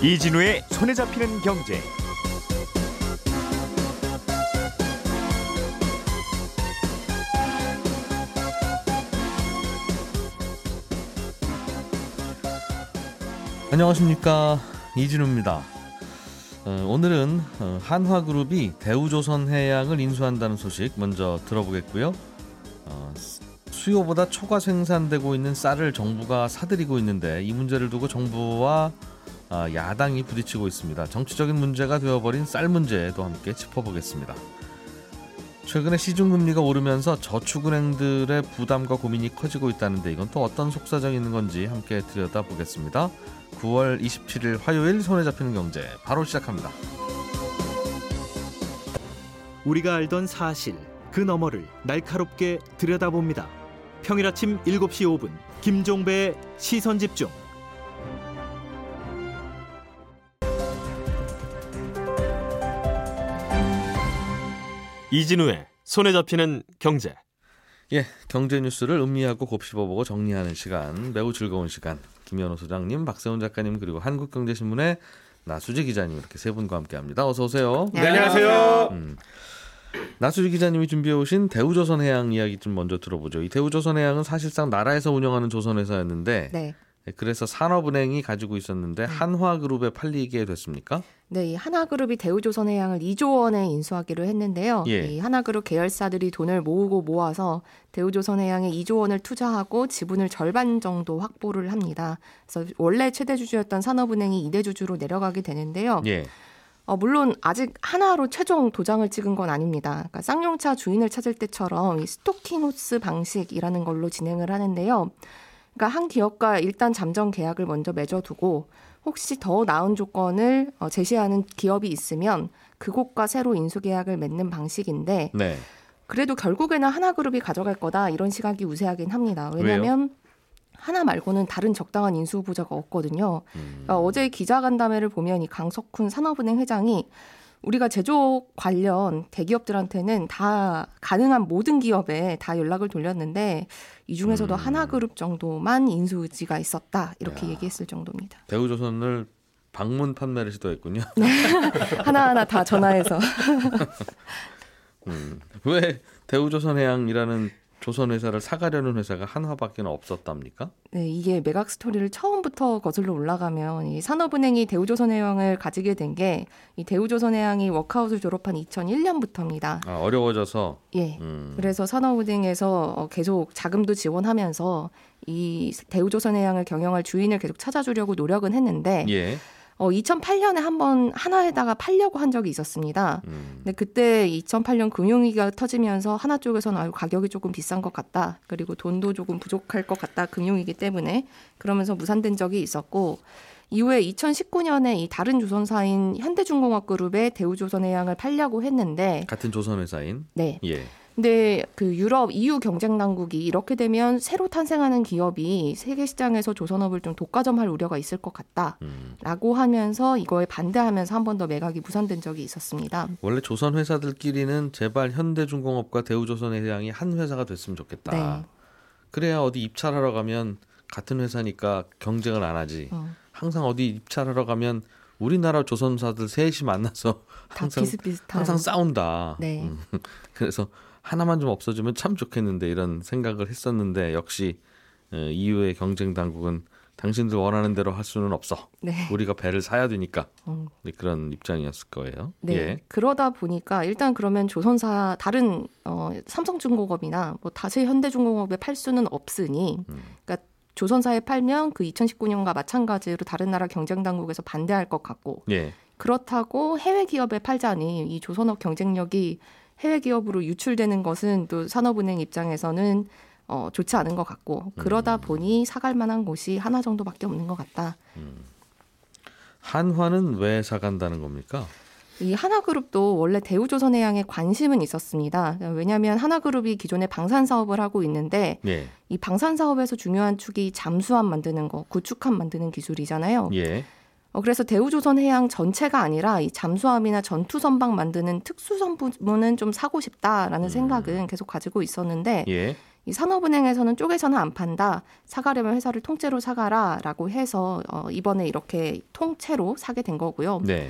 이진우의 손에 잡히는 경제. 안녕하십니까 이진우입니다. 어, 오늘은 어, 한화그룹이 대우조선해양을 인수한다는 소식 먼저 들어보겠고요. 어, 수요보다 초과 생산되고 있는 쌀을 정부가 사들이고 있는데 이 문제를 두고 정부와 아, 야당이 부딪히고 있습니다. 정치적인 문제가 되어버린 쌀 문제도 함께 짚어보겠습니다. 최근에 시중금리가 오르면서 저축은행들의 부담과 고민이 커지고 있다는데 이건 또 어떤 속사정이 있는 건지 함께 들여다보겠습니다. 9월 27일 화요일 손에 잡히는 경제 바로 시작합니다. 우리가 알던 사실 그 너머를 날카롭게 들여다봅니다. 평일 아침 7시 5분 김종배의 시선 집중. 이진우의 손에 잡히는 경제. 예, 경제 뉴스를 음미하고 곱씹어보고 정리하는 시간 매우 즐거운 시간. 김현우 소장님, 박세훈 작가님 그리고 한국경제신문의 나수지 기자님 이렇게 세 분과 함께합니다. 어서 오세요. 네, 안녕하세요. 음, 나수지 기자님이 준비해 오신 대우조선해양 이야기 좀 먼저 들어보죠. 이 대우조선해양은 사실상 나라에서 운영하는 조선회사였는데 네. 네, 그래서 산업은행이 가지고 있었는데 네. 한화그룹에 팔리게 됐습니까? 네, 이 하나그룹이 대우조선해양을 2조 원에 인수하기로 했는데요. 예. 이 하나그룹 계열사들이 돈을 모으고 모아서 대우조선해양에 2조 원을 투자하고 지분을 절반 정도 확보를 합니다. 그래서 원래 최대 주주였던 산업은행이 2대 주주로 내려가게 되는데요. 예. 어, 물론 아직 하나로 최종 도장을 찍은 건 아닙니다. 그러니까 쌍용차 주인을 찾을 때처럼 이 스토킹 호스 방식이라는 걸로 진행을 하는데요. 그러니까 한 기업과 일단 잠정 계약을 먼저 맺어두고 혹시 더 나은 조건을 어, 제시하는 기업이 있으면 그곳과 새로 인수 계약을 맺는 방식인데 네. 그래도 결국에는 하나그룹이 가져갈 거다 이런 시각이 우세하긴 합니다. 왜냐하면 하나 말고는 다른 적당한 인수 후보자가 없거든요. 음. 그러니까 어제 기자간담회를 보면 이 강석훈 산업은행 회장이 우리가 제조업 관련 대기업들한테는 다 가능한 모든 기업에 다 연락을 돌렸는데 이 중에서도 음. 하나그룹 정도만 인수 의지가 있었다 이렇게 야. 얘기했을 정도입니다. 대우조선을 방문 판매를 시도했군요. 네. 하나하나 다 전화해서. 음. 왜 대우조선해양이라는 조선 회사를 사가려는 회사가 한화밖에 없었답니까? 네, 이게 매각 스토리를 처음부터 거슬러 올라가면 이 산업은행이 대우조선해양을 가지게 된 게 이 대우조선해양이 워크아웃을 졸업한 2001년부터입니다. 아, 어려워져서. 예. 음. 그래서 산업은행에서 어, 계속 자금도 지원하면서 이 대우조선해양을 경영할 주인을 계속 찾아주려고 노력은 했는데. 예. 어, 2008년에 한번 하나에다가 팔려고 한 적이 있었습니다. 음. 근데 그때 2008년 금융위기가 터지면서 하나 쪽에서는 아유 가격이 조금 비싼 것 같다. 그리고 돈도 조금 부족할 것 같다. 금융위기 때문에 그러면서 무산된 적이 있었고 이후에 2019년에 이 다른 조선사인 현대중공업그룹에 대우조선해양을 팔려고 했는데 같은 조선회사인 네. 예. 근데 그 유럽 EU 경쟁 당국이 이렇게 되면 새로 탄생하는 기업이 세계 시장에서 조선업을 좀 독과점할 우려가 있을 것 같다라고 음. 하면서 이거에 반대하면서 한 번 더 매각이 무산된 적이 있었습니다. 원래 조선 회사들끼리는 제발 현대중공업과 대우조선해양이 한 회사가 됐으면 좋겠다. 네. 그래야 어디 입찰하러 가면 같은 회사니까 경쟁을 안 하지. 어. 항상 어디 입찰하러 가면 우리나라 조선사들 셋이 만나서 항상. 항상 싸운다. 네. 음. 그래서 하나만 좀 없어지면 참 좋겠는데 이런 생각을 했었는데 역시 EU의 경쟁 당국은 당신들 원하는 대로 할 수는 없어. 네. 우리가 배를 사야 되니까 음. 그런 입장이었을 거예요. 네. 예. 그러다 보니까 일단 그러면 조선사 다른 어, 삼성중공업이나 뭐 다시 현대중공업에 팔 수는 없으니, 음. 그러니까 조선사에 팔면 그 2019년과 마찬가지로 다른 나라 경쟁 당국에서 반대할 것 같고, 예. 그렇다고 해외 기업에 팔자니 이 조선업 경쟁력이 해외 기업으로 유출되는 것은 또 산업은행 입장에서는 어, 좋지 않은 것 같고 그러다 음. 보니 사갈 만한 곳이 하나 정도밖에 없는 것 같다. 음. 한화는 왜 사간다는 겁니까? 이 하나그룹도 원래 대우조선해양에 관심은 있었습니다. 왜냐하면 하나그룹이 기존에 방산 사업을 하고 있는데 예. 이 방산 사업에서 중요한 축이 잠수함 만드는 거, 구축함 만드는 기술이잖아요. 예. 어, 그래서 대우조선해양 전체가 아니라 이 잠수함이나 전투선박 만드는 특수선 부문은 좀 사고 싶다라는 음. 생각은 계속 가지고 있었는데 예. 이 산업은행에서는 쪼개서는 안 판다. 사가려면 회사를 통째로 사가라라고 해서 어, 이번에 이렇게 통째로 사게 된 거고요. 네.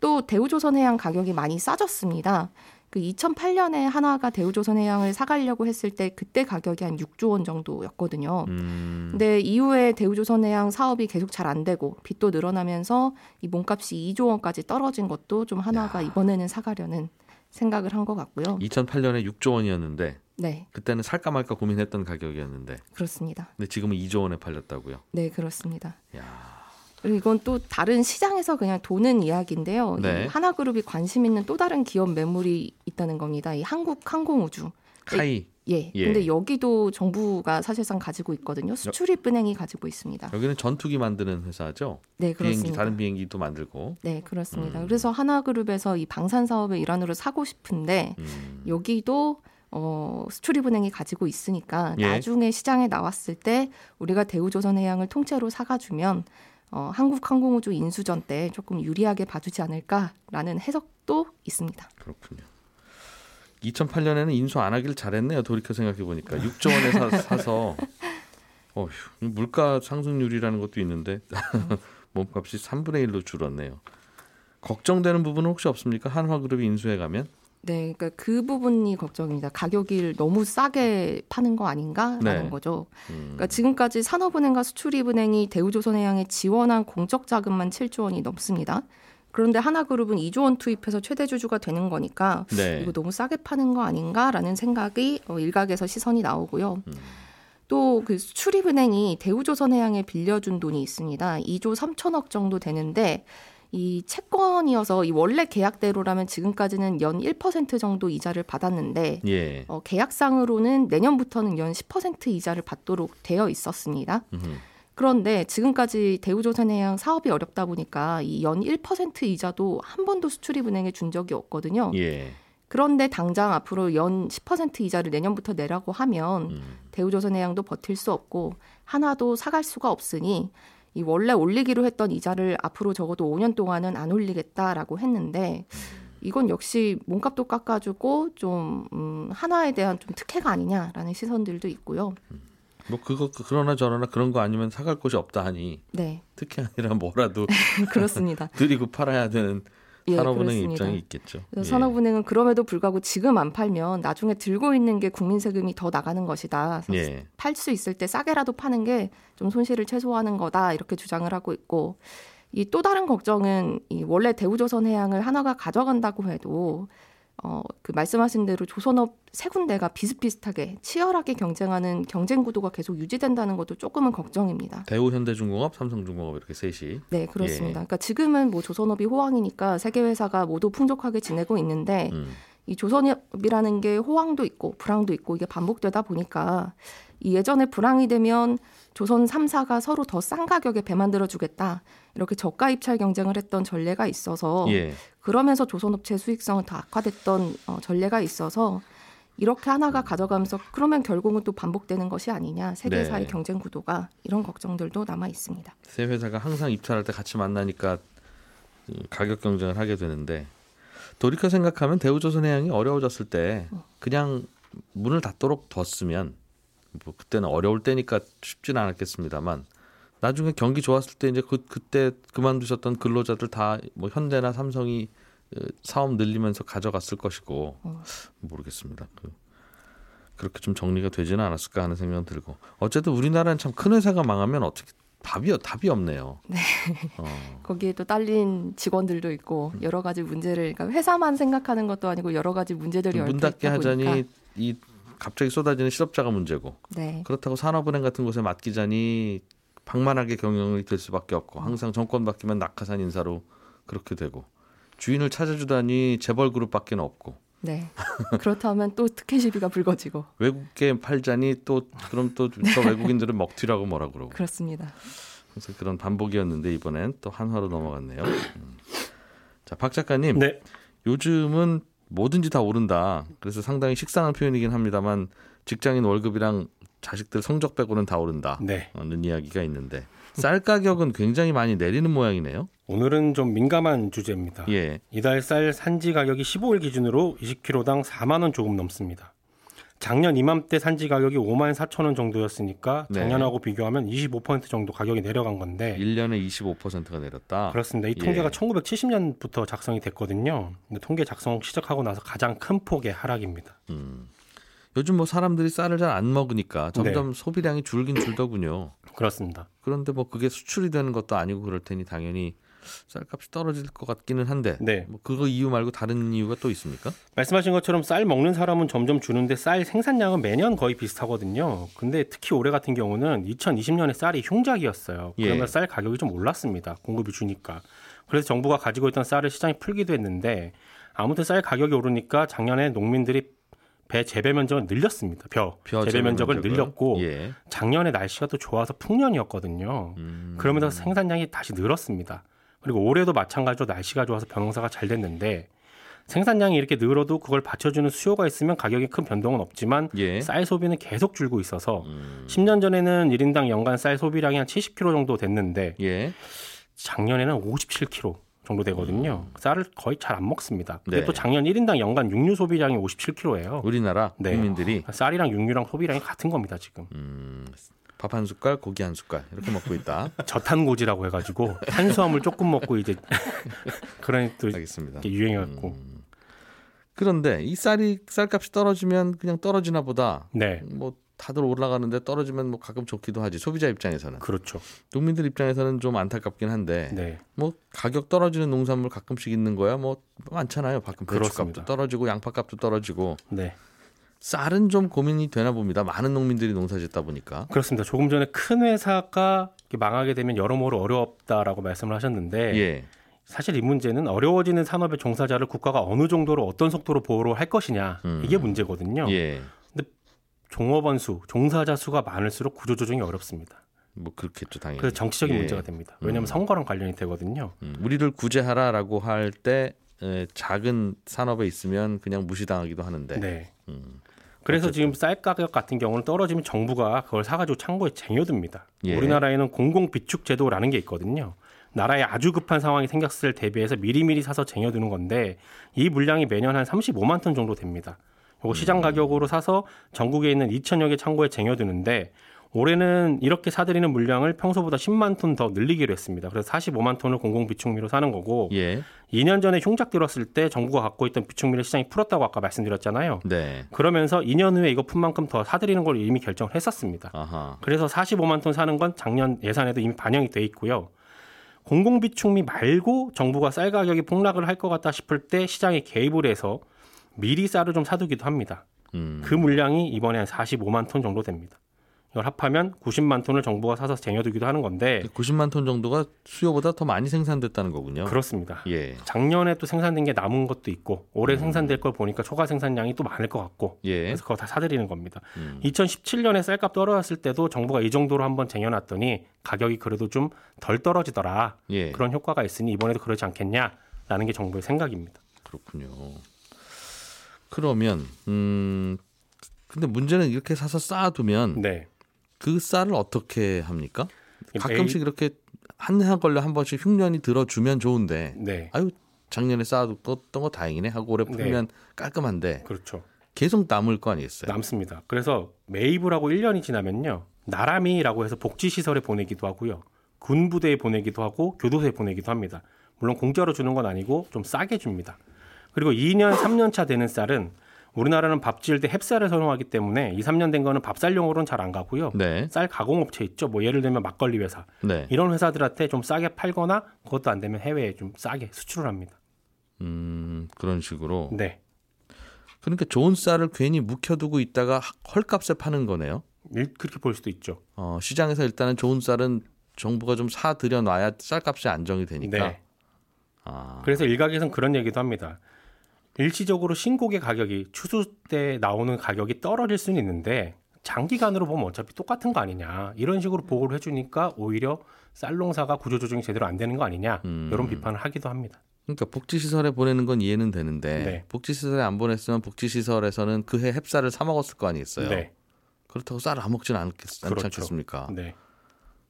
또 대우조선해양 가격이 많이 싸졌습니다. 그 2008년에 한화가 대우조선해양을 사가려고 했을 때 그때 가격이 한 6조 원 정도였거든요. 음. 근데 이후에 대우조선해양 사업이 계속 잘 안 되고 빚도 늘어나면서 이 몸값이 2조 원까지 떨어진 것도 좀 한화가 야. 이번에는 사가려는 생각을 한 것 같고요. 2008년에 6조 원이었는데 네. 그때는 살까 말까 고민했던 가격이었는데 그렇습니다. 근데 지금은 2조 원에 팔렸다고요? 네, 그렇습니다. 야. 이건 또 다른 시장에서 그냥 도는 이야기인데요. 네. 하나그룹이 관심 있는 또 다른 기업 매물이 있다는 겁니다. 이 한국 항공우주. 카이. 예. 예. 근데 여기도 정부가 사실상 가지고 있거든요. 수출입은행이 가지고 있습니다. 여기는 전투기 만드는 회사죠. 네, 그렇습니다. 비행기 다른 비행기도 만들고. 네, 그렇습니다. 음. 그래서 하나그룹에서 이 방산 사업의 일환으로 사고 싶은데 음. 여기도 어, 수출입은행이 가지고 있으니까 예. 나중에 시장에 나왔을 때 우리가 대우조선해양을 통째로 사가주면 어, 한국항공우주 인수전 때 조금 유리하게 봐주지 않을까라는 해석도 있습니다. 그렇군요. 2008년에는 인수 안 하길 잘했네요. 돌이켜 생각해 보니까 6조 원에 사, 사서 어휴, 물가 상승률이라는 것도 있는데 몸값이 3분의 1로 줄었네요. 걱정되는 부분은 혹시 없습니까? 한화그룹이 인수해 가면? 네, 그러니까 그 부분이 걱정입니다. 가격이 너무 싸게 파는 거 아닌가라는 네. 거죠. 음. 그러니까 지금까지 산업은행과 수출입은행이 대우조선해양에 지원한 공적 자금만 7조 원이 넘습니다. 그런데 하나그룹은 2조 원 투입해서 최대 주주가 되는 거니까 네. 이거 너무 싸게 파는 거 아닌가라는 생각이 어, 일각에서 시선이 나오고요. 음. 또그 수출입은행이 대우조선해양에 빌려준 돈이 있습니다. 2조 3천억 정도 되는데 이 채권이어서 이 원래 계약대로라면 지금까지는 연 1% 정도 이자를 받았는데 예. 어, 계약상으로는 내년부터는 연 10% 이자를 받도록 되어 있었습니다. 음흠. 그런데 지금까지 대우조선해양 사업이 어렵다 보니까 이 연 1% 이자도 한 번도 수출입은행에 준 적이 없거든요. 예. 그런데 당장 앞으로 연 10% 이자를 내년부터 내라고 하면 음. 대우조선해양도 버틸 수 없고 하나도 사갈 수가 없으니 이 원래 올리기로 했던 이자를 앞으로 적어도 5년 동안은 안 올리겠다라고 했는데 이건 역시 몸값도 깎아주고 좀 음, 하나에 대한 좀 특혜가 아니냐라는 시선들도 있고요. 뭐 그거 그러나 저러나 그런 거 아니면 사갈 곳이 없다 하니 네. 특혜 아니라 뭐라도 그렇습니다. 드리고 팔아야 되는 예, 산업은행 입장이 있겠죠. 예. 산업은행은 그럼에도 불구하고 지금 안 팔면 나중에 들고 있는 게 국민 세금이 더 나가는 것이다. 예. 팔수 있을 때 싸게라도 파는 게 좀 손실을 최소화하는 거다 이렇게 주장을 하고 있고 이 또 다른 걱정은 이 원래 대우조선해양을 하나가 가져간다고 해도 어, 그 말씀하신 대로 조선업 세 군데가 비슷비슷하게 치열하게 경쟁하는 경쟁 구도가 계속 유지된다는 것도 조금은 걱정입니다. 대우, 현대중공업, 삼성중공업 이렇게 셋이. 네, 그렇습니다. 예. 그러니까 지금은 뭐 조선업이 호황이니까 세계 회사가 모두 풍족하게 지내고 있는데 음. 이 조선업이라는 게 호황도 있고 불황도 있고 이게 반복되다 보니까 이 예전에 불황이 되면 조선 3사가 서로 더 싼 가격에 배 만들어 주겠다. 이렇게 저가 입찰 경쟁을 했던 전례가 있어서 예. 그러면서 조선업체 수익성은 더 악화됐던 어, 전례가 있어서 이렇게 하나가 가져가면서 그러면 결국은 또 반복되는 것이 아니냐 세계사의 네. 경쟁 구도가 이런 걱정들도 남아 있습니다. 세 회사가 항상 입찰할 때 같이 만나니까 가격 경쟁을 하게 되는데 돌이켜 생각하면 대우조선해양이 어려워졌을 때 어. 그냥 문을 닫도록 뒀으면 뭐 그때는 어려울 때니까 쉽지는 않았겠습니다만 나중에 경기 좋았을 때 이제 그 그때 그만두셨던 근로자들 다 뭐 현대나 삼성이 어, 사업 늘리면서 가져갔을 것이고 어. 모르겠습니다. 그, 그렇게 좀 정리가 되지는 않았을까 하는 생각 들고 어쨌든 우리나라는 참 큰 회사가 망하면 어떻게 답이 답이 없네요. 네. 어. 거기에 또 딸린 직원들도 있고 여러 가지 문제를 그러니까 회사만 생각하는 것도 아니고 여러 가지 문제들이 문 닫게 하자니 이 갑자기 쏟아지는 실업자가 문제고 네. 그렇다고 산업은행 같은 곳에 맡기자니 방만하게 경영이 될 수밖에 없고 항상 정권 바뀌면 낙하산 인사로 그렇게 되고 주인을 찾아주다니 재벌 그룹밖에 없고 네. 그렇다면 또 특혜 시비가 불거지고 외국계 팔자니 또 그럼 또 저 외국인들은 먹튀라고 뭐라 그러고 그렇습니다. 그래서 그런 반복이었는데 이번엔 또 한화로 넘어갔네요. 음. 자, 박 작가님. 네. 요즘은 뭐든지 다 오른다. 그래서 상당히 식상한 표현이긴 합니다만 직장인 월급이랑 자식들 성적 빼고는 다 오른다. 네. 는 이야기가 있는데 쌀 가격은 굉장히 많이 내리는 모양이네요. 오늘은 좀 민감한 주제입니다. 예. 이달 쌀 산지 가격이 15일 기준으로 20kg당 4만 원 조금 넘습니다. 작년 이맘때 산지 가격이 5만 4천 원 정도였으니까 네. 작년하고 네. 비교하면 25% 정도 가격이 내려간 건데 1년에 25%가 내렸다. 그렇습니다. 이 통계가 예. 1970년부터 작성이 됐거든요. 통계 작성 시작하고 나서 가장 큰 폭의 하락입니다. 음. 요즘 뭐 사람들이 쌀을 잘 안 먹으니까 점점 네. 소비량이 줄긴 줄더군요. 그렇습니다. 그런데 뭐 그게 수출이 되는 것도 아니고 그럴 테니 당연히 쌀값이 떨어질 것 같기는 한데 네. 뭐 그거 이유 말고 다른 이유가 또 있습니까? 말씀하신 것처럼 쌀 먹는 사람은 점점 주는데 쌀 생산량은 매년 거의 비슷하거든요. 근데 특히 올해 같은 경우는 2020년에 쌀이 흉작이었어요. 그러면 예. 쌀 가격이 좀 올랐습니다. 공급이 주니까. 그래서 정부가 가지고 있던 쌀을 시장에 풀기도 했는데 아무튼 쌀 가격이 오르니까 작년에 농민들이 배 재배 면적을 늘렸습니다. 벼, 벼 재배 면적을 면적을? 늘렸고 예. 작년에 날씨가 또 좋아서 풍년이었거든요. 음. 그러면서 생산량이 다시 늘었습니다. 그리고 올해도 마찬가지로 날씨가 좋아서 벼농사가 잘 됐는데 생산량이 이렇게 늘어도 그걸 받쳐주는 수요가 있으면 가격이 큰 변동은 없지만 예. 쌀 소비는 계속 줄고 있어서 음. 10년 전에는 1인당 연간 쌀 소비량이 한 70kg 정도 됐는데 예. 작년에는 57kg 정도 되거든요. 음. 쌀을 거의 잘 안 먹습니다. 근데 네. 또 작년 1인당 연간 육류 소비량이 57kg예요. 우리나라 네. 국민들이 쌀이랑 육류랑 소비량이 같은 겁니다, 지금. 음. 밥한 숟갈, 고기 한 숟갈 이렇게 먹고 있다. 저탄고지라고 해가지고 탄수화물 조금 먹고 이제 그런 또 알겠습니다. 유행해갖고. 음. 그런데 이 쌀이 쌀값이 떨어지면 그냥 떨어지나 보다. 네. 뭐 다들 올라가는데 떨어지면 뭐 가끔 좋기도 하지 소비자 입장에서는. 그렇죠. 농민들 입장에서는 좀 안타깝긴 한데. 네. 뭐 가격 떨어지는 농산물 가끔씩 있는 거야 뭐 많잖아요. 가끔 배추값도 떨어지고 양파값도 떨어지고. 네. 쌀은 좀 고민이 되나 봅니다. 많은 농민들이 농사짓다 보니까. 그렇습니다. 조금 전에 큰 회사가 망하게 되면 여러모로 어렵다라고 말씀을 하셨는데 예. 사실 이 문제는 어려워지는 산업의 종사자를 국가가 어느 정도로 어떤 속도로 보호를 할 것이냐 음. 이게 문제거든요. 예. 종업원 수, 종사자 수가 많을수록 구조 조정이 어렵습니다. 뭐 그렇겠죠 당연히. 그래서 정치적인 예. 문제가 됩니다. 왜냐하면 음. 선거랑 관련이 되거든요. 음. 우리를 구제하라라고 할 때 작은 산업에 있으면 그냥 무시당하기도 하는데. 네. 음. 그래서 어쨌든. 지금 쌀 가격 같은 경우는 떨어지면 정부가 그걸 사가지고 창고에 쟁여둡니다. 예. 우리나라에는 공공 비축 제도라는 게 있거든요. 나라에 아주 급한 상황이 생겼을 대비해서 미리미리 사서 쟁여두는 건데 이 물량이 매년 한 35만 톤 정도 됩니다. 요거 시장 음. 가격으로 사서 전국에 있는 2천여 개 창고에 쟁여두는데 올해는 이렇게 사들이는 물량을 평소보다 10만 톤 더 늘리기로 했습니다. 그래서 45만 톤을 공공 비축미로 사는 거고 예. 2년 전에 흉작 들었을 때 정부가 갖고 있던 비축미를 시장이 풀었다고 아까 말씀드렸잖아요. 네. 그러면서 2년 후에 이거 푼 만큼 더 사들이는 걸 이미 결정을 했었습니다. 아하. 그래서 45만 톤 사는 건 작년 예산에도 이미 반영이 돼 있고요. 공공 비축미 말고 정부가 쌀 가격이 폭락을 할 것 같다 싶을 때 시장에 개입을 해서 미리 쌀을 좀 사두기도 합니다. 음. 그 물량이 이번에 한 45만 톤 정도 됩니다. 이걸 합하면 90만 톤을 정부가 사서 쟁여두기도 하는 건데 90만 톤 정도가 수요보다 더 많이 생산됐다는 거군요. 그렇습니다. 예. 작년에 또 생산된 게 남은 것도 있고 올해 음. 생산될 걸 보니까 초과 생산량이 또 많을 것 같고 예. 그래서 그거 다 사들이는 겁니다. 음. 2017년에 쌀값 떨어졌을 때도 정부가 이 정도로 한번 쟁여놨더니 가격이 그래도 좀 덜 떨어지더라. 예. 그런 효과가 있으니 이번에도 그러지 않겠냐라는 게 정부의 생각입니다. 그렇군요. 그러면 음 근데 문제는 이렇게 사서 쌓아두면 네. 그 쌀을 어떻게 합니까? 가끔씩 이렇게 한해 걸려 한 번씩 흉년이 들어주면 좋은데 네. 아유 작년에 쌓아뒀던 거 다행이네 하고 올해 풀면 네. 깔끔한데 그렇죠. 계속 남을 거 아니겠어요? 남습니다. 그래서 매입을 하고 1년이 지나면요. 나라미라고 해서 복지시설에 보내기도 하고요. 군부대에 보내기도 하고 교도소에 보내기도 합니다. 물론 공짜로 주는 건 아니고 좀 싸게 줍니다. 그리고 2년, 3년 차 되는 쌀은 우리나라는 밥 지을 때 햅쌀을 선호하기 때문에 2, 3년 된 거는 밥쌀용으로는 잘 안 가고요. 네. 쌀 가공업체 있죠. 뭐 예를 들면 막걸리 회사. 네. 이런 회사들한테 좀 싸게 팔거나 그것도 안 되면 해외에 좀 싸게 수출을 합니다. 음, 그런 식으로. 네. 그러니까 좋은 쌀을 괜히 묵혀두고 있다가 헐값에 파는 거네요. 그렇게 볼 수도 있죠. 어, 시장에서 일단은 좋은 쌀은 정부가 좀 사들여 놔야 쌀값이 안정이 되니까. 네. 아. 그래서 일각에서는 그런 얘기도 합니다. 일시적으로 신곡의 가격이 추수 때 나오는 가격이 떨어질 수는 있는데 장기간으로 보면 어차피 똑같은 거 아니냐 이런 식으로 보고를 해주니까 오히려 쌀농사가 구조조정이 제대로 안 되는 거 아니냐 음. 이런 비판을 하기도 합니다. 그러니까 복지시설에 보내는 건 이해는 되는데 네. 복지시설에 안 보냈으면 복지시설에서는 그해 햅쌀을 사 먹었을 거 아니겠어요. 네. 그렇다고 쌀을 안 먹지는 않겠, 그렇죠. 않겠습니까? 네.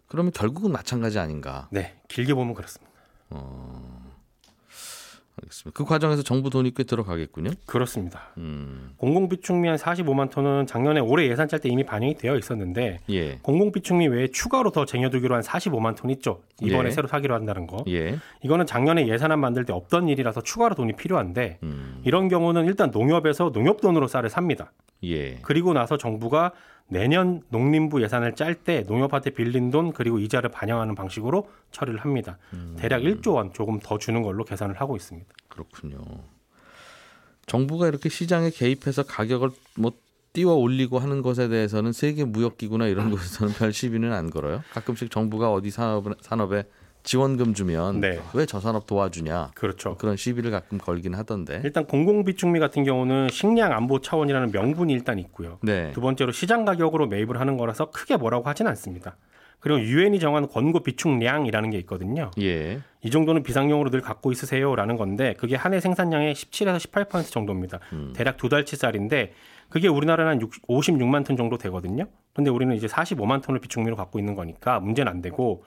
그러면 결국은 마찬가지 아닌가? 네, 길게 보면 그렇습니다. 어... 알겠습니다. 그 과정에서 정부 돈이 꽤 들어가겠군요. 그렇습니다. 음. 공공비축미 한 45만 톤은 작년에 올해 예산 짤 때 이미 반영이 되어 있었는데 예. 공공비축미 외에 추가로 더 쟁여두기로 한 45만 톤 있죠. 이번에 예. 새로 사기로 한다는 거. 예. 이거는 작년에 예산안 만들 때 없던 일이라서 추가로 돈이 필요한데 음. 이런 경우는 일단 농협에서 농협 돈으로 쌀을 삽니다. 예. 그리고 나서 정부가 내년 농림부 예산을 짤 때 농협한테 빌린 돈 그리고 이자를 반영하는 방식으로 처리를 합니다. 음. 대략 1조 원 조금 더 주는 걸로 계산을 하고 있습니다. 그렇군요. 정부가 이렇게 시장에 개입해서 가격을 뭐 띄워 올리고 하는 것에 대해서는 세계 무역기구나 이런 곳에서는 별 시비는 안 걸어요. 가끔씩 정부가 어디 산업, 산업에 지원금 주면 네. 왜저 산업 도와주냐. 그렇죠. 그런 시비를 가끔 걸긴 하던데. 일단 공공비축미 같은 경우는 식량 안보 차원이라는 명분이 일단 있고요. 네. 두 번째로 시장 가격으로 매입을 하는 거라서 크게 뭐라고 하진 않습니다. 그리고 유엔이 정한 권고 비축량이라는 게 있거든요. 예. 이 정도는 비상용으로 늘 갖고 있으세요라는 건데 그게 한 해 생산량의 17에서 18% 정도입니다. 음. 대략 두 달치 쌀인데 그게 우리나라는 한 56만 톤 정도 되거든요. 근데 우리는 이제 45만 톤을 비축미로 갖고 있는 거니까 문제는 안 되고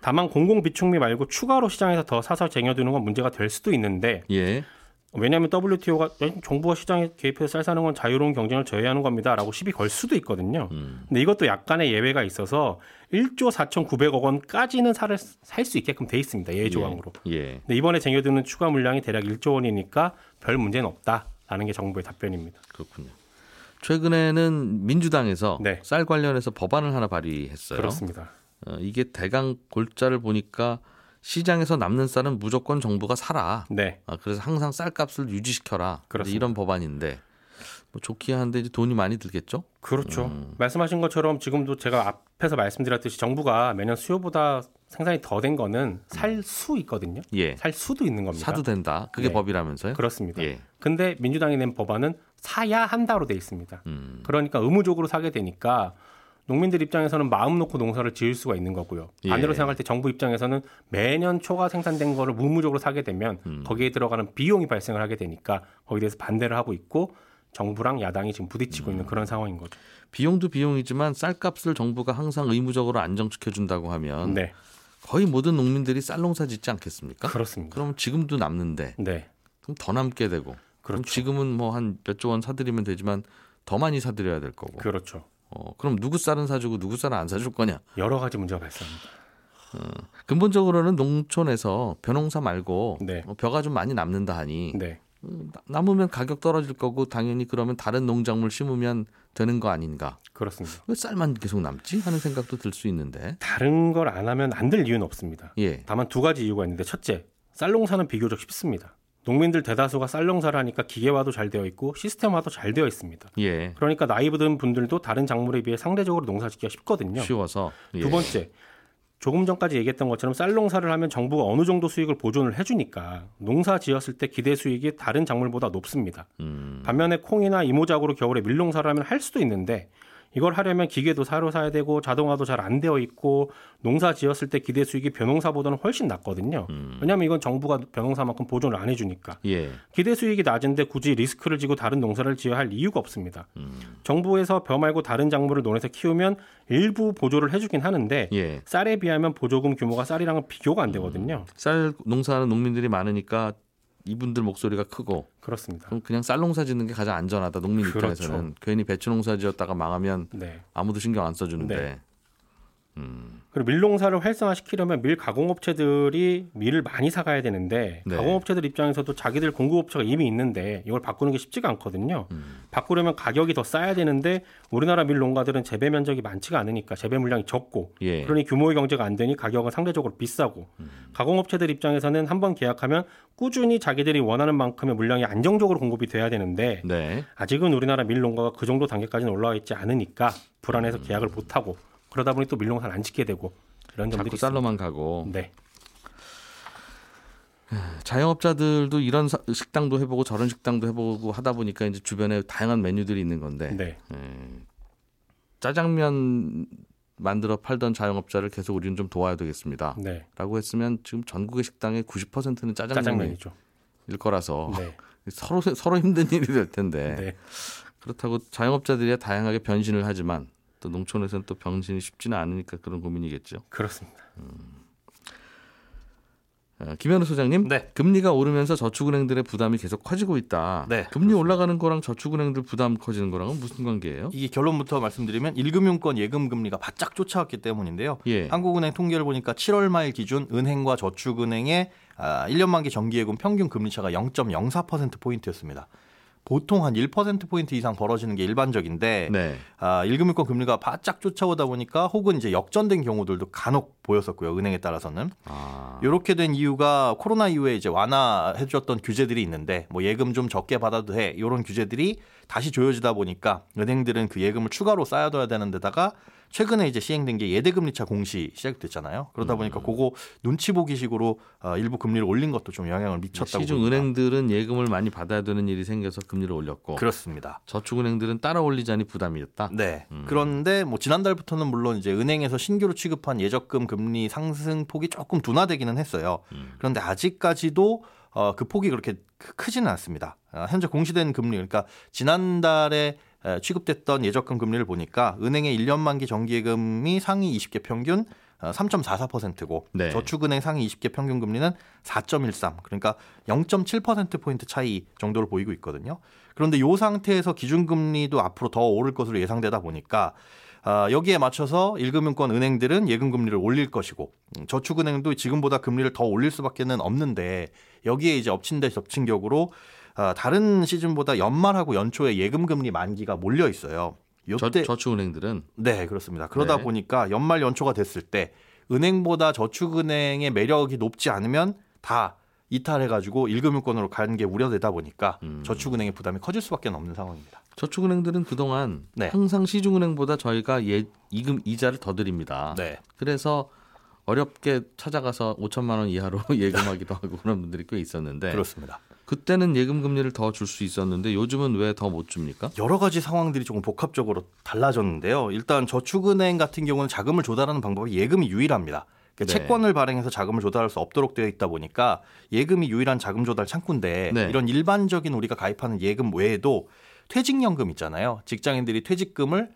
다만 공공 비축미 말고 추가로 시장에서 더 사서 쟁여두는 건 문제가 될 수도 있는데 예. 왜냐하면 WTO가 정부가 시장에 개입해서 쌀 사는 건 자유로운 경쟁을 저해하는 겁니다라고 시비 걸 수도 있거든요. 음. 근데 이것도 약간의 예외가 있어서 1조 4,900억 원까지는 살을 살 수 있게끔 돼 있습니다. 예외 조항으로. 예. 예. 근데 이번에 쟁여두는 추가 물량이 대략 1조 원이니까 별 문제는 없다라는 게 정부의 답변입니다. 그렇군요. 최근에는 민주당에서 네. 쌀 관련해서 법안을 하나 발의했어요. 그렇습니다. 어, 이게 대강 골자를 보니까 시장에서 남는 쌀은 무조건 정부가 사라. 네. 아, 그래서 항상 쌀값을 유지시켜라. 이런 법안인데 뭐 좋긴 한데 이제 돈이 많이 들겠죠? 그렇죠. 음. 말씀하신 것처럼 지금도 제가 앞에서 말씀드렸듯이 정부가 매년 수요보다 생산이 더 된 거는 살 수 있거든요. 예. 살 수도 있는 겁니다. 사도 된다. 그게 네. 법이라면서요? 그렇습니다. 예. 근데 민주당이 낸 법안은 사야 한다로 돼 있습니다. 음. 그러니까 의무적으로 사게 되니까 농민들 입장에서는 마음 놓고 농사를 지을 수가 있는 거고요. 예. 반대로 생각할 때 정부 입장에서는 매년 초가 생산된 거를 무무적으로 사게 되면 음. 거기에 들어가는 비용이 발생을 하게 되니까 거기에 대해서 반대를 하고 있고 정부랑 야당이 지금 부딪히고 음. 있는 그런 상황인 거죠. 비용도 비용이지만 쌀값을 정부가 항상 의무적으로 안정시켜 준다고 하면 네. 거의 모든 농민들이 쌀 농사 짓지 않겠습니까? 그렇습니다. 그럼 지금도 남는데 네. 그럼 더 남게 되고 그렇죠. 지금은 뭐 한 몇 조 원 사드리면 되지만 더 많이 사드려야 될 거고. 그렇죠. 어, 그럼 누구 쌀은 사주고 누구 쌀은 안 사줄 거냐? 여러 가지 문제가 발생합니다. 어, 근본적으로는 농촌에서 벼농사 말고 네. 어, 벼가 좀 많이 남는다 하니 네. 음, 남으면 가격 떨어질 거고 당연히 그러면 다른 농작물 심으면 되는 거 아닌가? 그렇습니다. 왜 쌀만 계속 남지 하는 생각도 들 수 있는데 다른 걸 안 하면 안 될 이유는 없습니다. 예. 다만 두 가지 이유가 있는데 첫째, 쌀 농사는 비교적 쉽습니다. 농민들 대다수가 쌀 농사를 하니까 기계화도 잘 되어 있고 시스템화도 잘 되어 있습니다. 예. 그러니까 나이 든 분들도 다른 작물에 비해 상대적으로 농사짓기가 쉽거든요. 쉬워서. 예. 두 번째, 조금 전까지 얘기했던 것처럼 쌀 농사를 하면 정부가 어느 정도 수익을 보존을 해주니까 농사 지었을 때 기대 수익이 다른 작물보다 높습니다. 음. 반면에 콩이나 이모작으로 겨울에 밀농사를 하면 할 수도 있는데 이걸 하려면 기계도 사로 사야 되고 자동화도 잘 안 되어 있고 농사 지었을 때 기대 수익이 벼농사보다는 훨씬 낮거든요. 음. 왜냐하면 이건 정부가 벼농사만큼 보존을 안 해주니까. 예. 기대 수익이 낮은데 굳이 리스크를 지고 다른 농사를 지어야 할 이유가 없습니다. 음. 정부에서 벼 말고 다른 작물을 논해서 키우면 일부 보조를 해주긴 하는데 예. 쌀에 비하면 보조금 규모가 쌀이랑은 비교가 안 되거든요. 음. 쌀 농사하는 농민들이 많으니까 이분들 목소리가 크고 그렇습니다. 그럼 그냥 쌀 농사 짓는 게 가장 안전하다 농민 그렇죠. 입장에서는 괜히 배추 농사 지었다가 망하면 네. 아무도 신경 안 써주는데 네. 음. 그리고 밀농사를 활성화시키려면 밀 가공업체들이 밀을 많이 사가야 되는데 네. 가공업체들 입장에서도 자기들 공급업체가 이미 있는데 이걸 바꾸는 게 쉽지가 않거든요. 음. 바꾸려면 가격이 더 싸야 되는데 우리나라 밀 농가들은 재배 면적이 많지가 않으니까 재배 물량이 적고 예. 그러니 규모의 경제가 안 되니 가격은 상대적으로 비싸고 음. 가공업체들 입장에서는 한 번 계약하면 꾸준히 자기들이 원하는 만큼의 물량이 안정적으로 공급이 돼야 되는데 네. 아직은 우리나라 밀 농가가 그 정도 단계까지는 올라와 있지 않으니까 불안해서 음. 계약을 못 하고 그러다 보니 또 밀농사를 안 짓게 되고 이런 점들이 자꾸 쌀로만 가고. 네. 자영업자들도 이런 식당도 해보고 저런 식당도 해보고 하다 보니까 이제 주변에 다양한 메뉴들이 있는 건데 네. 예. 짜장면 만들어 팔던 자영업자를 계속 우리는 좀 도와야 되겠습니다. 네. 라고 했으면 지금 전국의 식당의 90%는 짜장면이죠. 일 거라서 네. 서로 서로 힘든 일이 될 텐데 네. 그렇다고 자영업자들이 다양하게 변신을 하지만 또 농촌에서는 또 병신이 쉽지는 않으니까 그런 고민이겠죠. 그렇습니다. 음. 어, 김현우 소장님, 네. 금리가 오르면서 저축은행들의 부담이 계속 커지고 있다. 네, 금리 그렇습니다. 올라가는 거랑 저축은행들 부담 커지는 거랑은 무슨 관계예요? 이게 결론부터 말씀드리면 1금융권 예금 금리가 바짝 쫓아왔기 때문인데요. 예. 한국은행 통계를 보니까 7월 말 기준 은행과 저축은행의 1년 아, 만기 정기예금 평균 금리 차가 0.04% 포인트였습니다. 보통 한 1%포인트 이상 벌어지는 게 일반적인데 네. 아, 1금융권 금리가 바짝 쫓아오다 보니까 혹은 이제 역전된 경우들도 간혹 보였었고요. 은행에 따라서는. 아. 이렇게 된 이유가 코로나 이후에 이제 완화해 줬던 규제들이 있는데 뭐 예금 좀 적게 받아도 해. 이런 규제들이 다시 조여지다 보니까 은행들은 그 예금을 추가로 쌓아둬야 되는 데다가 최근에 이제 시행된 게 예대금리차 공시 시작됐잖아요. 그러다 보니까 음. 그거 눈치 보기식으로 어, 일부 금리를 올린 것도 좀 영향을 미쳤다고 시중 봅니다. 은행들은 예금을 많이 받아야 되는 일이 생겨서 금리를 올렸고 그렇습니다. 저축은행들은 따라 올리자니 부담이었다. 네. 음. 그런데 뭐 지난달부터는 물론 이제 은행에서 신규로 취급한 예적금 금리 상승 폭이 조금 둔화되기는 했어요. 음. 그런데 아직까지도 어, 그 폭이 그렇게 크지는 않습니다. 어, 현재 공시된 금리 그러니까 지난달에 취급됐던 예적금 금리를 보니까 은행의 1년 만기 정기예금이 상위 20개 평균 3.44%고 어, 네. 저축은행 상위 20개 평균 금리는 4.13 그러니까 0.7% 포인트 차이 정도로 보이고 있거든요. 그런데 이 상태에서 기준금리도 앞으로 더 오를 것으로 예상되다 보니까 어, 여기에 맞춰서 1금융권 은행들은 예금 금리를 올릴 것이고 음, 저축은행도 지금보다 금리를 더 올릴 수밖에는 없는데 여기에 이제 엎친 데 덮친 격으로 어, 다른 시즌보다 연말하고 연초에 예금 금리 만기가 몰려 있어요. 요때 저, 축은행들은 네 그렇습니다. 그러다 네. 보니까 연말 연초가 됐을 때 은행보다 저축은행의 매력이 높지 않으면 다 이탈해가지고 1금융권으로 가는 게 우려되다 보니까 음. 저축은행의 부담이 커질 수밖에 없는 상황입니다. 저축은행들은 그동안 네. 항상 시중은행보다 저희가 예, 이금 이자를 더 드립니다. 네. 그래서 어렵게 찾아가서 5천만 원 이하로 예금하기도 하고 그런 분들이 꽤 있었는데 그렇습니다. 그때는 예금 금리를 더 줄 수 있었는데 요즘은 왜 더 못 줍니까? 여러 가지 상황들이 조금 복합적으로 달라졌는데요. 일단 저축은행 같은 경우는 자금을 조달하는 방법이 예금이 유일합니다. 그러니까 네. 채권을 발행해서 자금을 조달할 수 없도록 되어 있다 보니까 예금이 유일한 자금 조달 창구인데 네. 이런 일반적인 우리가 가입하는 예금 외에도 퇴직연금 있잖아요. 직장인들이 퇴직금을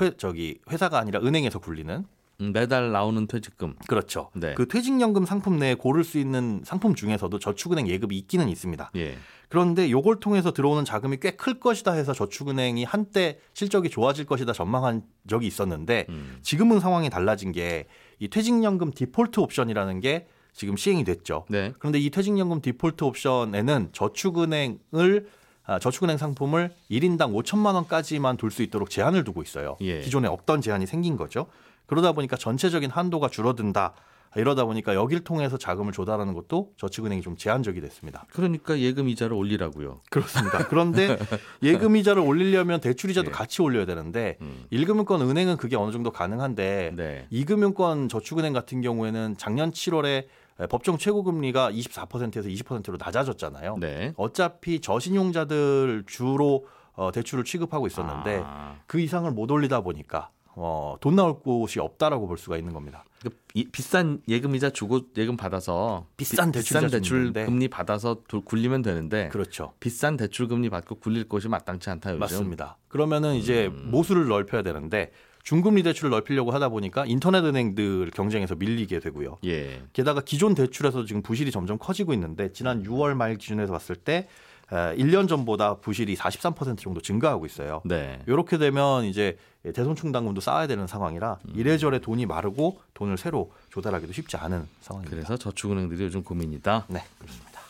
회, 저기 회사가 아니라 은행에서 굴리는 음, 매달 나오는 퇴직금. 그렇죠. 네. 그 퇴직연금 상품 내에 고를 수 있는 상품 중에서도 저축은행 예금이 있기는 있습니다. 예. 그런데 요걸 통해서 들어오는 자금이 꽤 클 것이다 해서 저축은행이 한때 실적이 좋아질 것이다 전망한 적이 있었는데 음. 지금은 상황이 달라진 게 이 퇴직연금 디폴트 옵션이라는 게 지금 시행이 됐죠. 네. 그런데 이 퇴직연금 디폴트 옵션에는 저축은행을 아, 저축은행 상품을 1인당 5천만 원까지만 둘수 있도록 제한을 두고 있어요. 예. 기존에 없던 제한이 생긴 거죠. 그러다 보니까 전체적인 한도가 줄어든다. 이러다 보니까 여기를 통해서 자금을 조달하는 것도 저축은행이 좀 제한적이 됐습니다. 그러니까 예금 이자를 올리라고요. 그렇습니다. 그런데 예금 이자를 올리려면 대출 이자도 네. 같이 올려야 되는데 음. 1금융권 은행은 그게 어느 정도 가능한데 네. 2금융권 저축은행 같은 경우에는 작년 7월에 법정 최고 금리가 24%에서 20%로 낮아졌잖아요. 네. 어차피 저신용자들 주로 어, 대출을 취급하고 있었는데 아. 그 이상을 못 올리다 보니까 어, 돈 나올 곳이 없다라고 볼 수가 있는 겁니다. 그 이, 비싼 예금이자 주고 예금 받아서 비싼 대출, 비싼 대출 금리 받아서 굴리면 되는데 그렇죠. 비싼 대출 금리 받고 굴릴 곳이 마땅치 않다 요즘. 맞습니다. 그러면은 이제 음. 모수를 넓혀야 되는데 중금리 대출을 넓히려고 하다 보니까 인터넷 은행들 경쟁에서 밀리게 되고요. 예. 게다가 기존 대출에서 지금 부실이 점점 커지고 있는데 지난 6월 말 기준에서 봤을 때 1년 전보다 부실이 43% 정도 증가하고 있어요. 네. 이렇게 되면 이제 대손 충당금도 쌓아야 되는 상황이라 음. 이래저래 돈이 마르고 돈을 새로 조달하기도 쉽지 않은 상황입니다. 그래서 저축은행들이 요즘 고민이다. 네, 그렇습니다.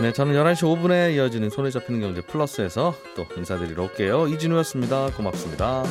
네, 저는 11시 5분에 이어지는 손에 잡히는 경제 플러스에서 또 인사드리러 올게요. 이진우였습니다. 고맙습니다.